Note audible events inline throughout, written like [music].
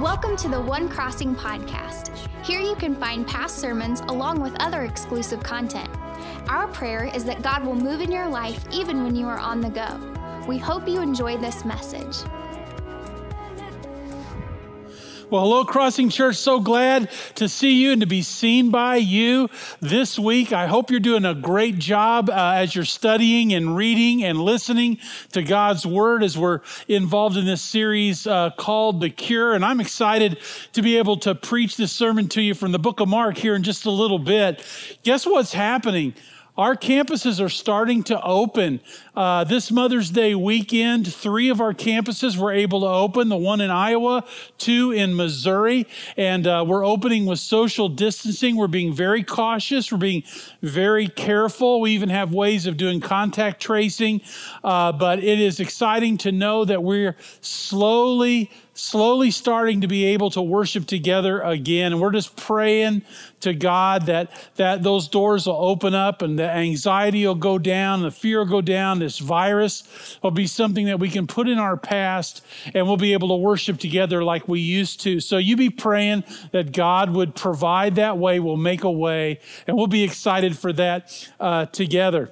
Welcome to the One Crossing podcast. Here you can find past sermons along with other exclusive content. Our prayer is that God will move in your life even when you are on the go. We hope you enjoy this message. Well, hello, Crossing Church. So glad to see you and to be seen by you this week. I hope you're doing a great job uh, as you're studying and reading and listening to God's Word as we're involved in this series uh, called The Cure. And I'm excited to be able to preach this sermon to you from the book of Mark here in just a little bit. Guess what's happening? Our campuses are starting to open. Uh, this Mother's Day weekend, three of our campuses were able to open the one in Iowa, two in Missouri, and uh, we're opening with social distancing. We're being very cautious, we're being very careful. We even have ways of doing contact tracing, uh, but it is exciting to know that we're slowly slowly starting to be able to worship together again. And we're just praying to God that, that those doors will open up and the anxiety will go down, the fear will go down. This virus will be something that we can put in our past and we'll be able to worship together like we used to. So you be praying that God would provide that way, We'll make a way, and we'll be excited for that uh, together.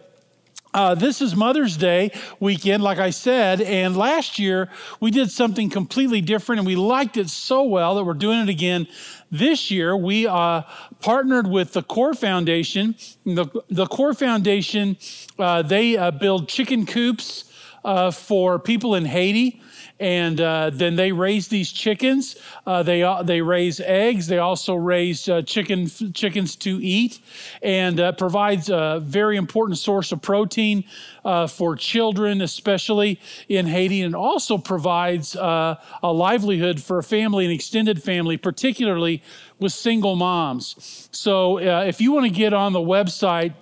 Uh, this is Mother's Day weekend, like I said, and last year we did something completely different and we liked it so well that we're doing it again this year. We uh, partnered with the Kore Foundation. The, the Kore Foundation, uh, they uh, build chicken coops uh, for people in Haiti and uh, then they raise these chickens. Uh, they uh, they raise eggs. They also raise uh, chicken chickens to eat, and uh, provides a very important source of protein uh, for children, especially in Haiti, and also provides a livelihood for a family, an extended family, particularly with single moms. So if you want to get on the website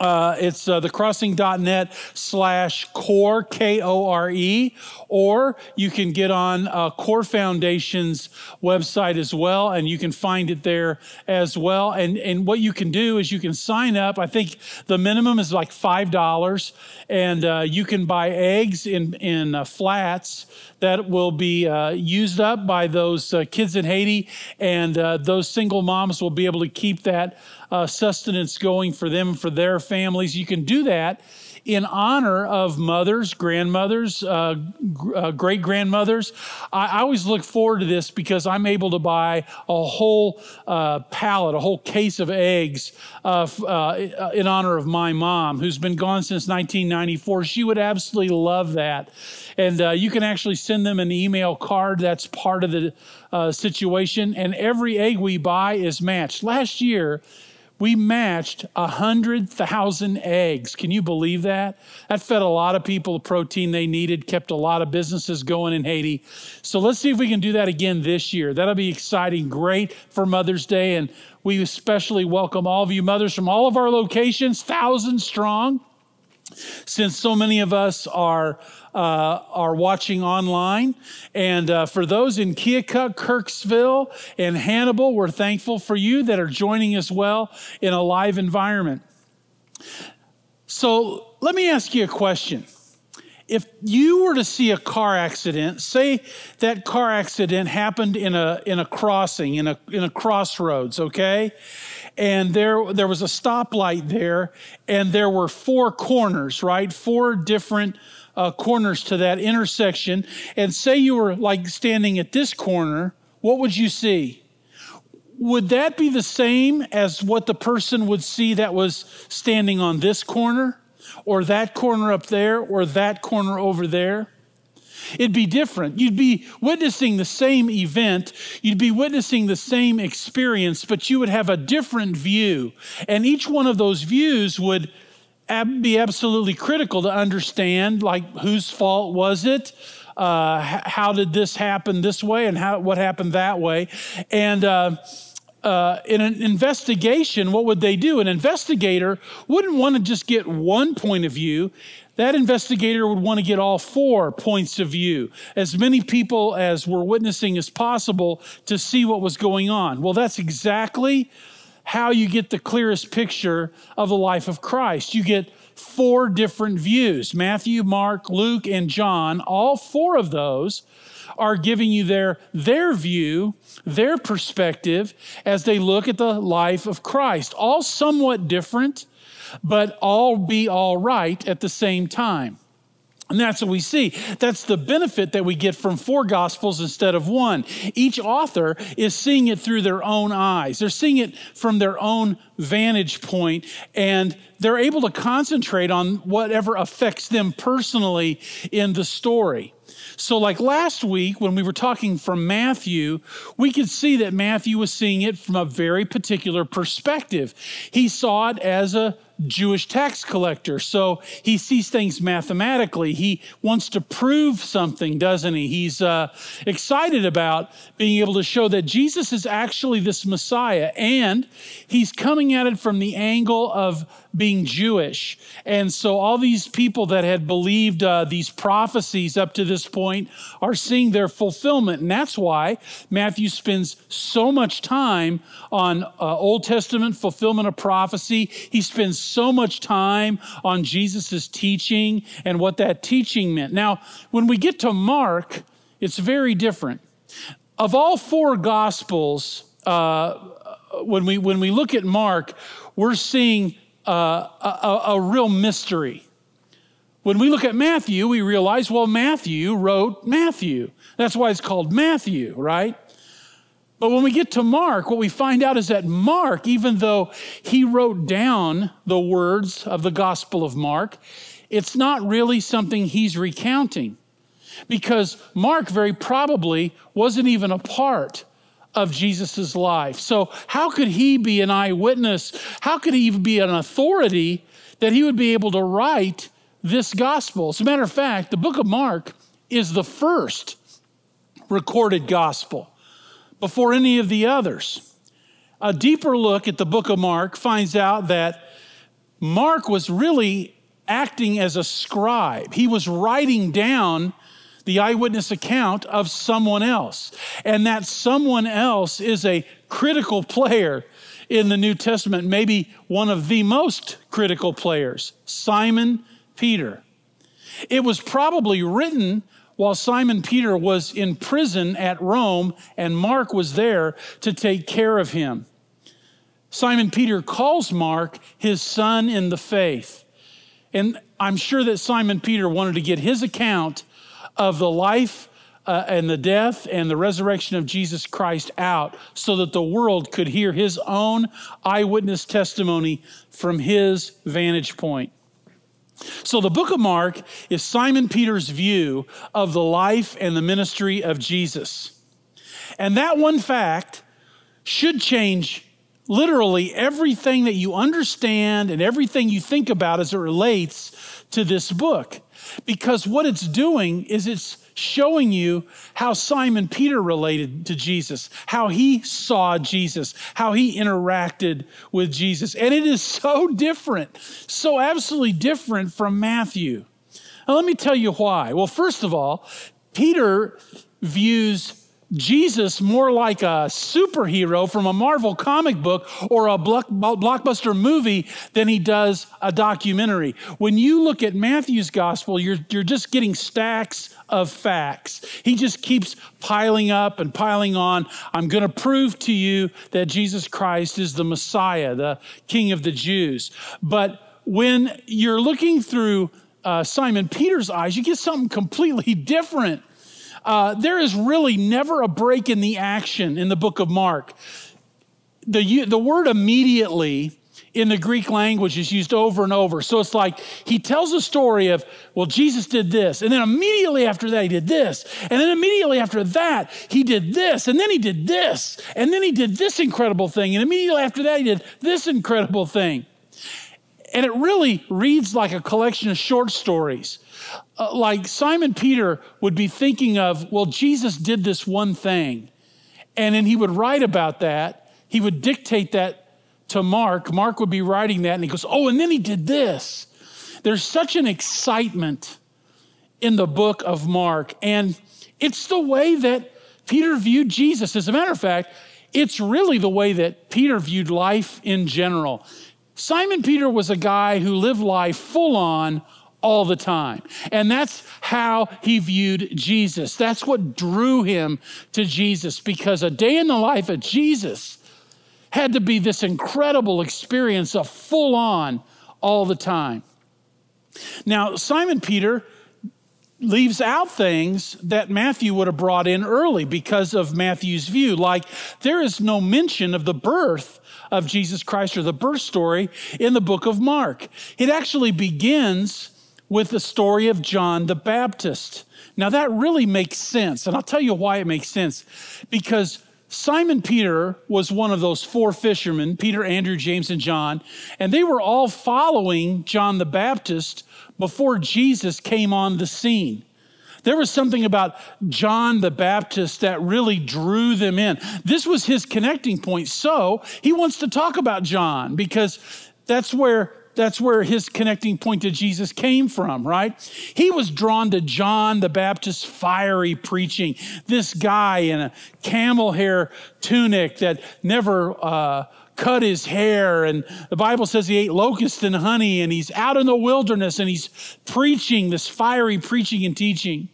uh, it's uh, thecrossing.net slash core, K O R E, or you can get on uh, Kore Foundation's website as well, and you can find it there as well. And, and what you can do is you can sign up. I think the minimum is like $5, and uh, you can buy eggs in, in uh, flats that will be uh, used up by those uh, kids in Haiti, and those single moms will be able to keep that uh, sustenance going for them, for their families. You can do that in honor of mothers, grandmothers, uh, uh, great grandmothers. I, I, always look forward to this because I'm able to buy a whole uh, pallet, a whole case of eggs uh, uh, in honor of my mom, who's been gone since 1994. She would absolutely love that. And uh, you can actually send them an email card. That's part of the situation. And every egg we buy is matched. Last year, we matched 100,000 eggs. Can you believe that? That fed a lot of people the protein they needed, kept a lot of businesses going in Haiti. So let's see if we can do that again this year. That'll be exciting, great for Mother's Day. And we especially welcome all of you mothers from all of our locations, thousands strong. Since so many of us are uh, are watching online. And uh, for those in Keokuk, Kirksville, and Hannibal, we're thankful for you that are joining us well in a live environment. So let me ask you a question. If you were to see a car accident, say that car accident happened in a, in a crossing, in a, in a crossroads, okay? and there there was a stoplight there and there were four corners right four different uh, corners to that intersection, and say you were like standing at this corner, what would you see? Would that be the same as what the person would see that was standing on this corner, or that corner up there, or that corner over there? It'd be different. You'd be witnessing the same event, you'd be witnessing the same experience, but you would have a different view. And each one of those views would be absolutely critical to understand like whose fault was it? Uh, how did this happen this way and how what happened that way? And uh, uh, in an investigation what would they do? An investigator wouldn't want to just get one point of view. That investigator would want to get all four points of view as many people as were witnessing as possible to see what was going on. Well that's exactly how you get the clearest picture of the life of Christ. You get four different views Matthew, Mark, Luke, and John. All four of those are giving you their, their view, their perspective as they look at the life of Christ. All somewhat different, but all be all right at the same time. And that's what we see. That's the benefit that we get from four gospels instead of one. Each author is seeing it through their own eyes. They're seeing it from their own vantage point, and they're able to concentrate on whatever affects them personally in the story. So, like last week when we were talking from Matthew, we could see that Matthew was seeing it from a very particular perspective. He saw it as a Jewish tax collector. So he sees things mathematically. He wants to prove something, doesn't he? He's uh, excited about being able to show that Jesus is actually this Messiah. And he's coming at it from the angle of being Jewish. And so all these people that had believed uh, these prophecies up to this point are seeing their fulfillment. And that's why Matthew spends so much time on uh, Old Testament fulfillment of prophecy. He spends so much time on Jesus' teaching and what that teaching meant. Now, when we get to Mark, it's very different. Of all four gospels, uh, when we when we look at Mark, we're seeing uh, a, a real mystery. When we look at Matthew, we realize, well, Matthew wrote Matthew. That's why it's called Matthew, right? But when we get to Mark, what we find out is that Mark, even though he wrote down the words of the Gospel of Mark, it's not really something he's recounting because Mark very probably wasn't even a part of Jesus' life. So, how could he be an eyewitness? How could he even be an authority that he would be able to write this gospel? As a matter of fact, the book of Mark is the first recorded gospel before any of the others. A deeper look at the book of Mark finds out that Mark was really acting as a scribe. He was writing down the eyewitness account of someone else. And that someone else is a critical player in the New Testament, maybe one of the most critical players, Simon Peter. It was probably written while Simon Peter was in prison at Rome and Mark was there to take care of him. Simon Peter calls Mark his son in the faith. And I'm sure that Simon Peter wanted to get his account of the life uh, and the death and the resurrection of Jesus Christ out so that the world could hear his own eyewitness testimony from his vantage point. So, the book of Mark is Simon Peter's view of the life and the ministry of Jesus. And that one fact should change literally everything that you understand and everything you think about as it relates to this book. Because what it's doing is it's showing you how Simon Peter related to Jesus, how he saw Jesus, how he interacted with Jesus. And it is [laughs] so different, so absolutely different from Matthew. Now, let me tell you why. Well, first of all, Peter views Jesus more like a superhero from a Marvel comic book or a blockbuster movie than he does a documentary. When you look at Matthew's gospel, you're, you're just getting stacks of facts. He just keeps piling up and piling on. I'm going to prove to you that Jesus Christ is the Messiah, the King of the Jews. But when you're looking through uh, Simon Peter's eyes, you get something completely [laughs] different. Uh, there is really never a break in the action in the book of Mark. The, the word immediately in the Greek language is used over and over. So it's like he tells a story of, well, Jesus did this. And then immediately after that, he did this. And then immediately after that, he did this. And then he did this. And then he did this incredible thing. And immediately after that, he did this incredible thing. And it really reads like a collection of short stories. Uh, like Simon Peter would be thinking of, well, Jesus did this one thing. And then he would write about that. He would dictate that to Mark. Mark would be writing that, and he goes, oh, and then he did this. There's such an excitement in the book of Mark. And it's the way that Peter viewed Jesus. As a matter of fact, it's really the way that Peter viewed life in general. Simon Peter was a guy who lived life full on all the time. And that's how he viewed Jesus. That's what drew him to Jesus because a day in the life of Jesus had to be this incredible experience of full on all the time. Now, Simon Peter leaves out things that Matthew would have brought in early because of Matthew's view. Like, there is no mention of the birth of Jesus Christ or the birth story in the book of Mark. It actually begins with the story of John the Baptist. Now, that really makes sense. And I'll tell you why it makes sense. Because Simon Peter was one of those four fishermen Peter, Andrew, James, and John. And they were all following John the Baptist before Jesus came on the scene. There was something about John the Baptist that really drew them in. This was his connecting point. So he wants to talk about John because that's where that's where his connecting point to Jesus came from, right? He was drawn to John the Baptist's fiery preaching. This guy in a camel hair tunic that never uh, cut his hair. And the Bible says he ate locusts and honey, and he's out in the wilderness and he's preaching this fiery preaching and teaching.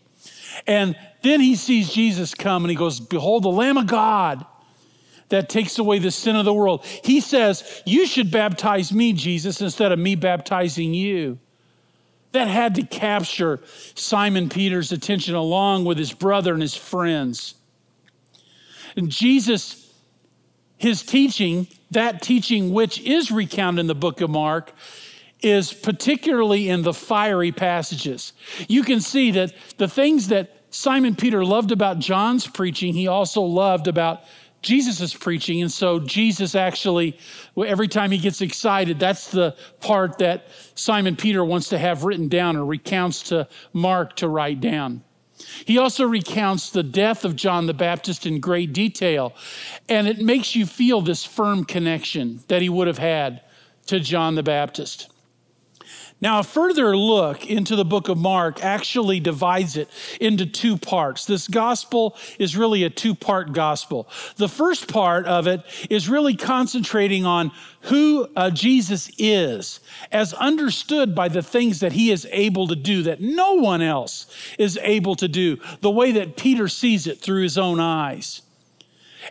And then he sees Jesus come and he goes, Behold, the Lamb of God that takes away the sin of the world. He says, You should baptize me, Jesus, instead of me baptizing you. That had to capture Simon Peter's attention along with his brother and his friends. And Jesus, his teaching, that teaching which is recounted in the book of Mark, is particularly in the fiery passages. You can see that the things that Simon Peter loved about John's preaching, he also loved about Jesus' preaching. And so Jesus actually, every time he gets excited, that's the part that Simon Peter wants to have written down or recounts to Mark to write down. He also recounts the death of John the Baptist in great detail, and it makes you feel this firm connection that he would have had to John the Baptist. Now, a further look into the book of Mark actually divides it into two parts. This gospel is really a two part gospel. The first part of it is really concentrating on who uh, Jesus is, as understood by the things that he is able to do that no one else is able to do, the way that Peter sees it through his own eyes.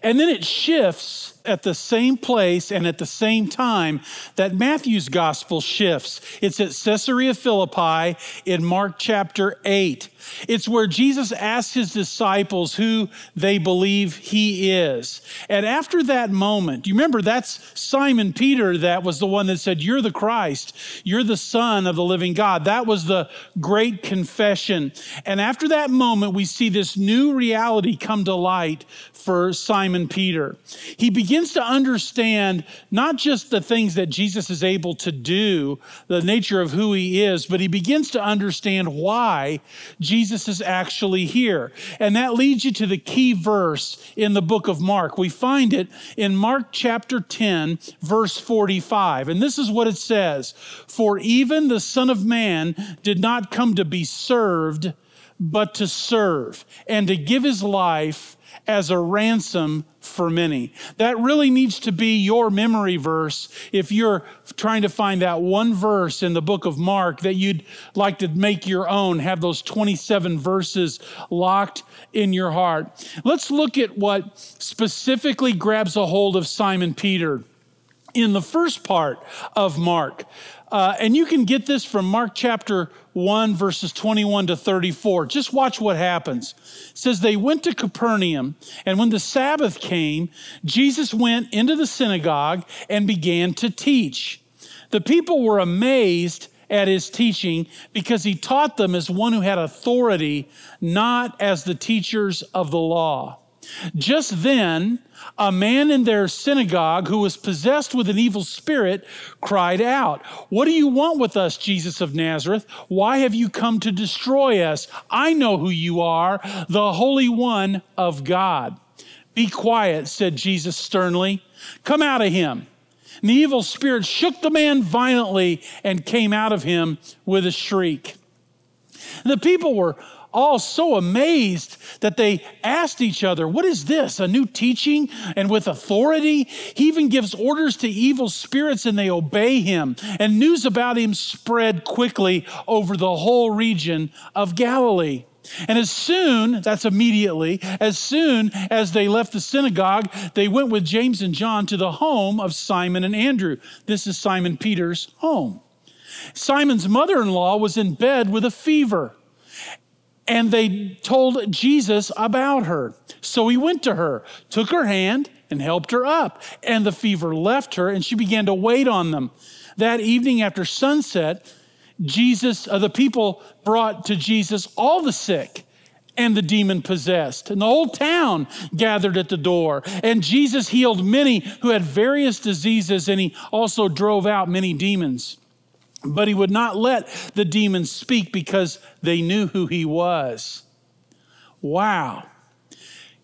And then it shifts at the same place and at the same time that Matthew's gospel shifts. It's at Caesarea Philippi in Mark chapter 8. It's where Jesus asks his disciples who they believe he is. And after that moment, you remember that's Simon Peter that was the one that said, You're the Christ, you're the Son of the living God. That was the great confession. And after that moment, we see this new reality come to light for Simon Peter. He begins to understand not just the things that Jesus is able to do, the nature of who he is, but he begins to understand why Jesus Jesus is actually here. And that leads you to the key verse in the book of Mark. We find it in Mark chapter 10, verse 45. And this is what it says For even the Son of Man did not come to be served, but to serve, and to give his life as a ransom for many. That really needs to be your memory verse if you're trying to find that one verse in the book of Mark that you'd like to make your own, have those 27 verses locked in your heart. Let's look at what specifically grabs a hold of Simon Peter in the first part of Mark. Uh, and you can get this from Mark chapter 1, verses 21 to 34. Just watch what happens. It says, They went to Capernaum, and when the Sabbath came, Jesus went into the synagogue and began to teach. The people were amazed at his teaching because he taught them as one who had authority, not as the teachers of the law. Just then, a man in their synagogue who was possessed with an evil spirit cried out, What do you want with us, Jesus of Nazareth? Why have you come to destroy us? I know who you are, the Holy One of God. Be quiet, said Jesus sternly. Come out of him. And the evil spirit shook the man violently and came out of him with a shriek. The people were all so amazed that they asked each other, What is this? A new teaching and with authority? He even gives orders to evil spirits and they obey him. And news about him spread quickly over the whole region of Galilee. And as soon, that's immediately, as soon as they left the synagogue, they went with James and John to the home of Simon and Andrew. This is Simon Peter's home. Simon's mother in law was in bed with a fever, and they told Jesus about her. So he went to her, took her hand, and helped her up. And the fever left her, and she began to wait on them. That evening after sunset, Jesus, uh, the people brought to Jesus all the sick and the demon possessed. And the whole town gathered at the door. And Jesus healed many who had various diseases, and he also drove out many demons. But he would not let the demons speak because they knew who he was. Wow.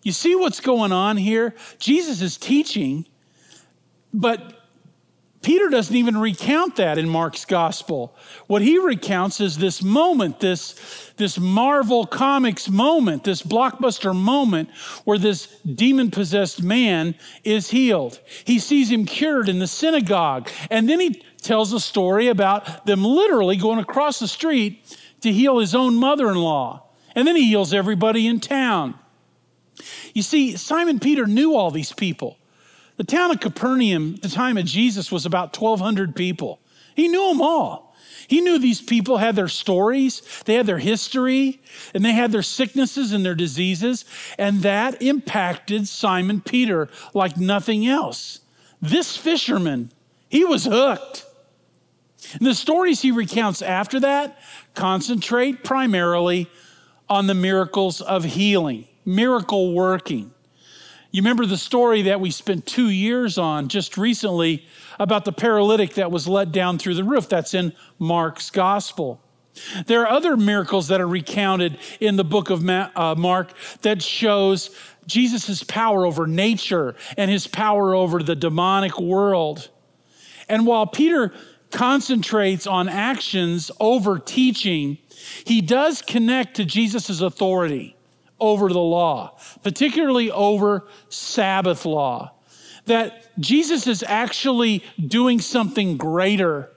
You see what's going on here? Jesus is teaching, but Peter doesn't even recount that in Mark's gospel. What he recounts is this moment, this, this Marvel Comics moment, this blockbuster moment where this demon possessed man is healed. He sees him cured in the synagogue. And then he tells a story about them literally going across the street to heal his own mother in law. And then he heals everybody in town. You see, Simon Peter knew all these people. The town of Capernaum, the time of Jesus, was about 1,200 people. He knew them all. He knew these people had their stories, they had their history, and they had their sicknesses and their diseases, and that impacted Simon Peter like nothing else. This fisherman, he was hooked. And the stories he recounts after that concentrate primarily on the miracles of healing, miracle working. You remember the story that we spent two years on just recently about the paralytic that was let down through the roof. That's in Mark's gospel. There are other miracles that are recounted in the book of uh, Mark that shows Jesus' power over nature and his power over the demonic world. And while Peter concentrates on actions over teaching, he does connect to Jesus' authority over the law, particularly over Sabbath law. That Jesus is actually doing something greater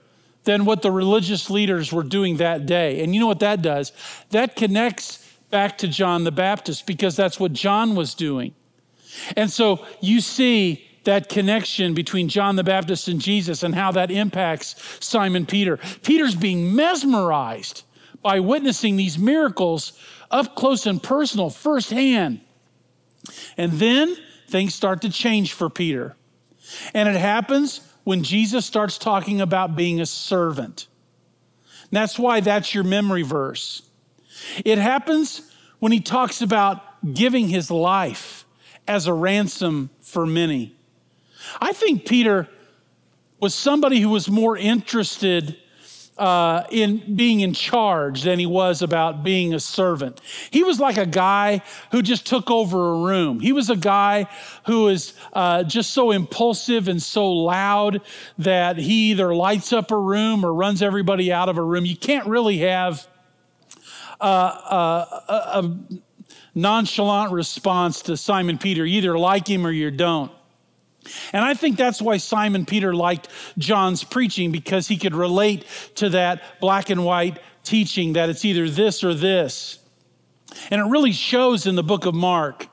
than what the religious leaders were doing that day. And you know what that does? That connects back to John the Baptist because that's what John was doing. And so you see that connection between John the Baptist and Jesus and how that impacts Simon Peter. Peter's being mesmerized by witnessing these miracles up close and personal, firsthand. And then things start to change for Peter. And it happens when Jesus starts talking about being a servant. And that's why that's your memory verse. It happens when he talks about giving his life as a ransom for many. I think Peter was somebody who was more interested uh, in being in charge than he was about being a servant. He was like a guy who just took over a room. He was a guy who was uh, just so impulsive and so loud that he either lights up a room or runs everybody out of a room. You can't really have uh, uh a, a nonchalant response to Simon Peter. You either like him or you don't. And I think that's why Simon Peter liked John's preaching because he could relate to that black and white teaching that it's either this or this. And it really shows in the book of Mark.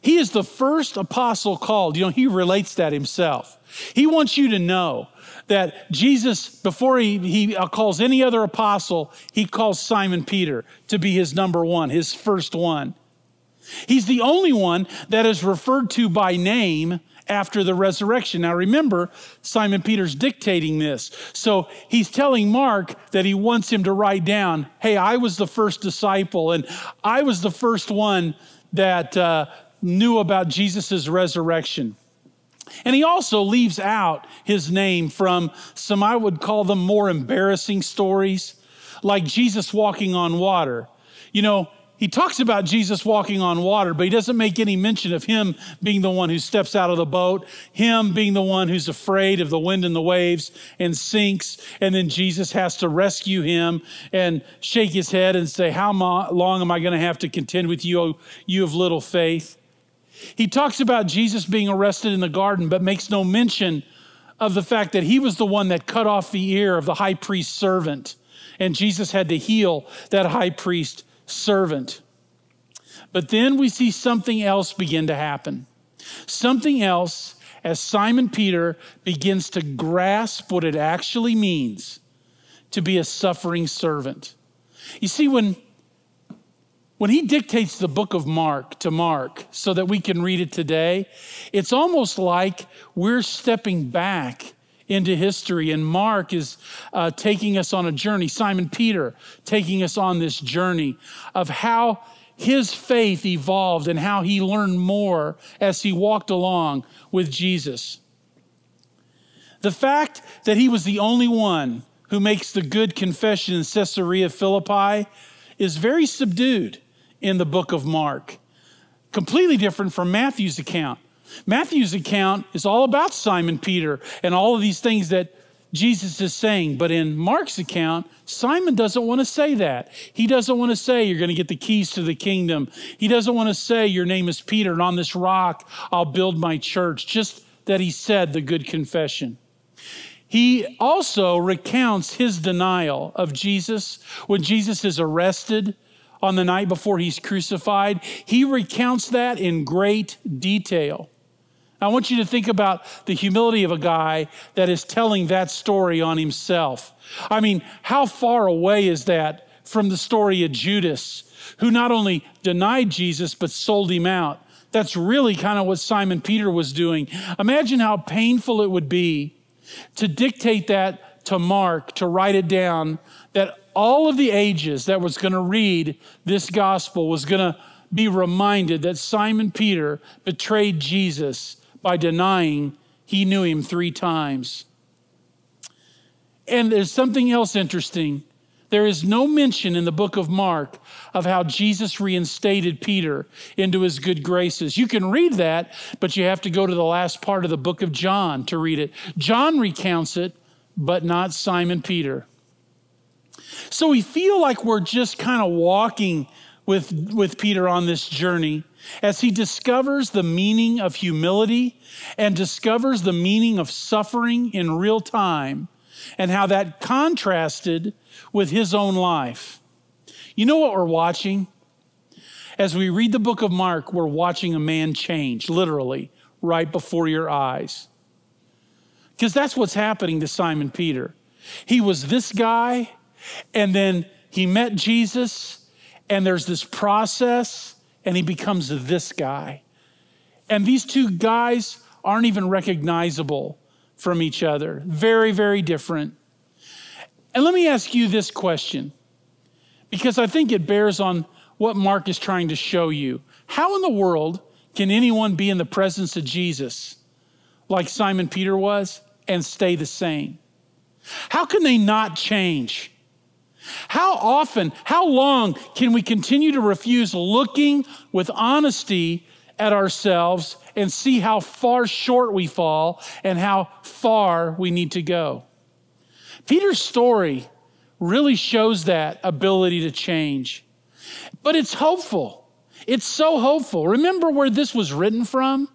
He is the first apostle called. You know, he relates that himself. He wants you to know that Jesus, before he, he uh, calls any other apostle, he calls Simon Peter to be his number one, his first one. He's the only one that is referred to by name after the resurrection. Now remember, Simon Peter's dictating this. So he's telling Mark that he wants him to write down, hey, I was the first disciple and I was the first one that uh, knew about Jesus' resurrection. And he also leaves out his name from some, I would call them more embarrassing stories, like Jesus walking on water. You know, he talks about Jesus walking on water, but he doesn't make any mention of him being the one who steps out of the boat, him being the one who's afraid of the wind and the waves and sinks. And then Jesus has to rescue him and shake his head and say, How long am I going to have to contend with you, you of little faith? He talks about Jesus being arrested in the garden, but makes no mention of the fact that he was the one that cut off the ear of the high priest's servant. And Jesus had to heal that high priest servant. But then we see something else begin to happen. Something else as Simon Peter begins to grasp what it actually means to be a suffering servant. You see, when, when he dictates the book of Mark to Mark so that we can read it today, it's almost like we're stepping back into history. And Mark is uh, taking us on a journey, Simon Peter taking us on this journey of how his faith evolved and how he learned more as he walked along with Jesus. The fact that he was the only one who makes the good confession in Caesarea Philippi is very subdued in the book of Mark, completely different from Matthew's account. Matthew's account is all about Simon Peter and all of these things that Jesus is saying. But in Mark's account, Simon doesn't want to say that. He doesn't want to say you're going to get the keys to the kingdom. He doesn't want to say your name is Peter and on this rock I'll build my church. Just that he said the good confession. He also recounts his denial of Jesus when Jesus is arrested on the night before he's crucified. He recounts that in great detail. I want you to think about the humility of a guy that is telling that story on himself. I mean, how far away is that from the story of Judas, who not only denied Jesus, but sold him out? That's really kind of what Simon Peter was doing. Imagine how painful it would be to dictate that to Mark, to write it down, that all of the ages that was going to read this gospel was going to be reminded that Simon Peter betrayed Jesus by denying he knew him three times. And there's something else interesting. There is no mention in the book of Mark of how Jesus reinstated Peter into his good graces. You can read that, but you have to go to the last part of the book of John to read it. John recounts it, but not Simon Peter. So we feel like we're just kind of walking with, with Peter on this journey as he discovers the meaning of humility and discovers the meaning of suffering in real time and how that contrasted with his own life. You know what we're watching? As we read the book of Mark, we're watching a man change, literally, right before your eyes. Because that's what's happening to Simon Peter. He was this guy, and then he met Jesus, and there's this process and he becomes this guy. And these two guys aren't even recognizable from each other. Very, very different. And let me ask you this question, because I think it bears on what Mark is trying to show you. How in the world can anyone be in the presence of Jesus like Simon Peter was and stay the same? How can they not change? How often, how long can we continue to refuse looking with honesty at ourselves and see how far short we fall and how far we need to go? Peter's story really shows that ability to change. But it's hopeful. It's so hopeful. Remember where this was written from?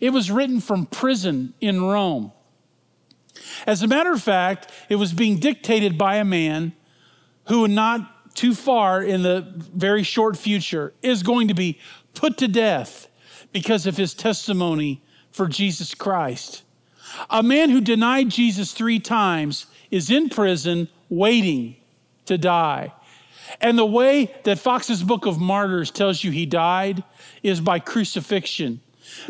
It was written from prison in Rome. As a matter of fact, it was being dictated by a man who not too far in the very short future is going to be put to death because of his testimony for Jesus Christ. A man who denied Jesus three times is in prison waiting to die. And the way that Foxe's Book of Martyrs tells you he died is by crucifixion.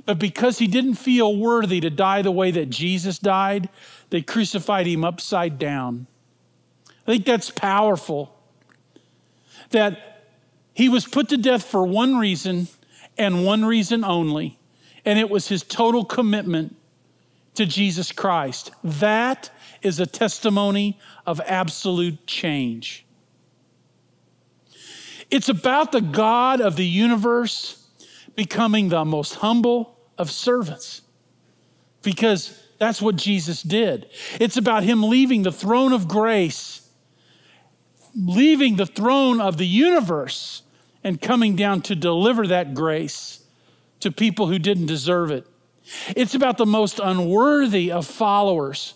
But because he didn't feel worthy to die the way that Jesus died, they crucified him upside down. I think that's powerful. That he was put to death for one reason and one reason only, and it was his total commitment to Jesus Christ. That is a testimony of absolute change. It's about the God of the universe becoming the most humble of servants because that's what Jesus did. It's about him leaving the throne of grace, leaving the throne of the universe, and coming down to deliver that grace to people who didn't deserve it. It's about the most unworthy of followers.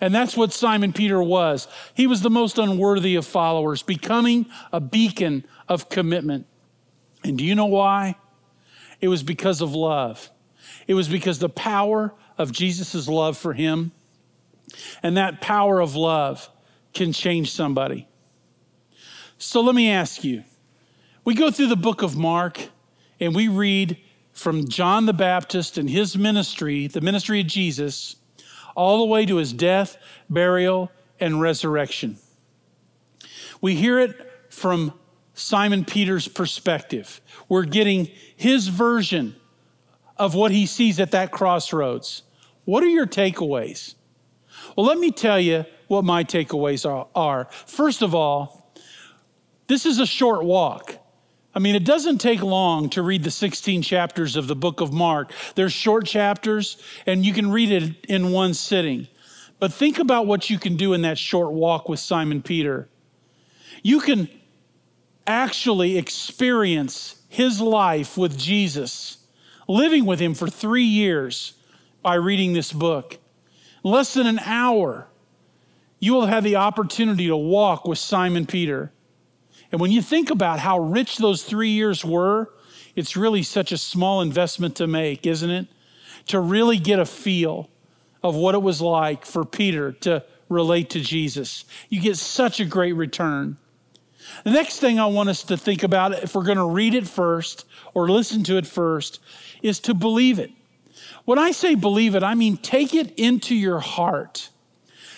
And that's what Simon Peter was. He was the most unworthy of followers, becoming a beacon of commitment. And do you know why? It was because of love. It was because the power of Jesus' love for him and that power of love can change somebody. So let me ask you we go through the book of Mark and we read from John the Baptist and his ministry, the ministry of Jesus, all the way to his death, burial, and resurrection. We hear it from Simon Peter's perspective. We're getting his version of what he sees at that crossroads. What are your takeaways? Well, let me tell you what my takeaways are. First of all, this is a short walk. I mean, it doesn't take long to read the 16 chapters of the book of Mark. They're short chapters, and you can read it in one sitting. But think about what you can do in that short walk with Simon Peter. You can actually experience his life with Jesus, living with him for three years by reading this book. In less than an hour, you will have the opportunity to walk with Simon Peter. And when you think about how rich those three years were, it's really such a small investment to make, isn't it? To really get a feel of what it was like for Peter to relate to Jesus. You get such a great return. The next thing I want us to think about, if we're going to read it first or listen to it first, is to believe it. When I say believe it, I mean take it into your heart.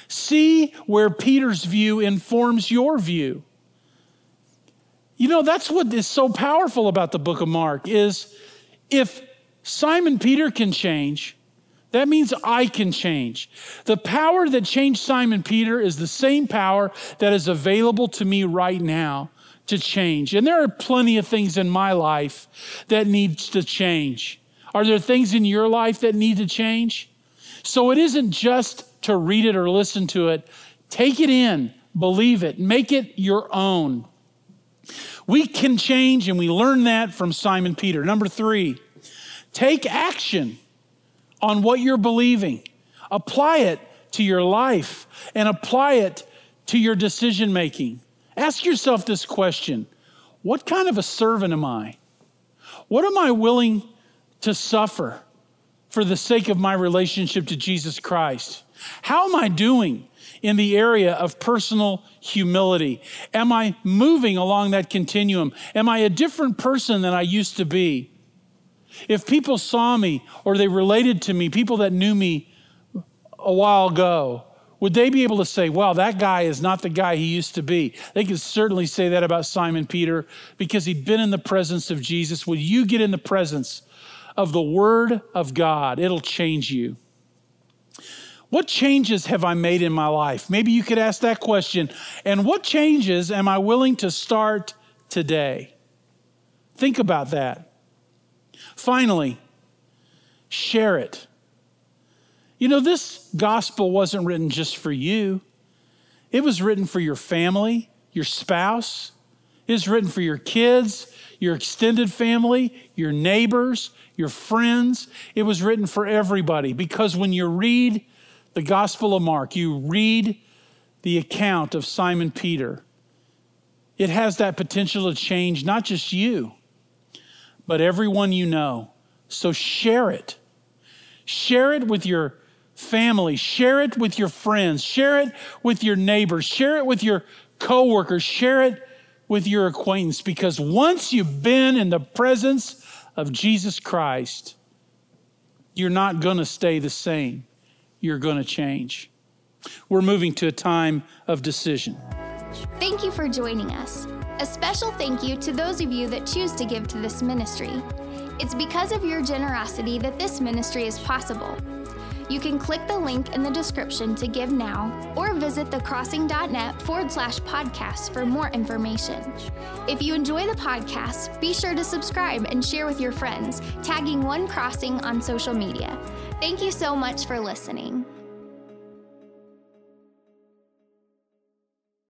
See where Peter's view informs your view. You know, that's what is so powerful about the book of Mark is if Simon Peter can change, that means I can change. The power that changed Simon Peter is the same power that is available to me right now to change. And there are plenty of things in my life that needs to change. Are there things in your life that need to change? So it isn't just to read it or listen to it. Take it in, believe it, make it your own. We can change, and we learn that from Simon Peter. Number three, take action on what you're believing, apply it to your life, and apply it to your decision making. Ask yourself this question What kind of a servant am I? What am I willing to suffer for the sake of my relationship to Jesus Christ? How am I doing in the area of personal humility? Am I moving along that continuum? Am I a different person than I used to be? If people saw me or they related to me, people that knew me a while ago, would they be able to say, well, that guy is not the guy he used to be? They could certainly say that about Simon Peter because he'd been in the presence of Jesus. Would you get in the presence of the Word of God? It'll change you. What changes have I made in my life? Maybe you could ask that question. And what changes am I willing to start today? Think about that. Finally, share it. You know, this gospel wasn't written just for you, it was written for your family, your spouse, it was written for your kids, your extended family, your neighbors, your friends. It was written for everybody because when you read the Gospel of Mark, you read the account of Simon Peter, it has that potential to change not just you, but everyone you know. So share it. Share it with your family, share it with your friends, share it with your neighbors, share it with your coworkers, share it with your acquaintance. Because once you've been in the presence of Jesus Christ, you're not going to stay the same. You're going to change. We're moving to a time of decision. Thank you for joining us. A special thank you to those of you that choose to give to this ministry. It's because of your generosity that this ministry is possible. You can click the link in the description to give now or visit thecrossing.net forward slash podcast for more information. If you enjoy the podcast, be sure to subscribe and share with your friends, tagging One Crossing on social media. Thank you so much for listening.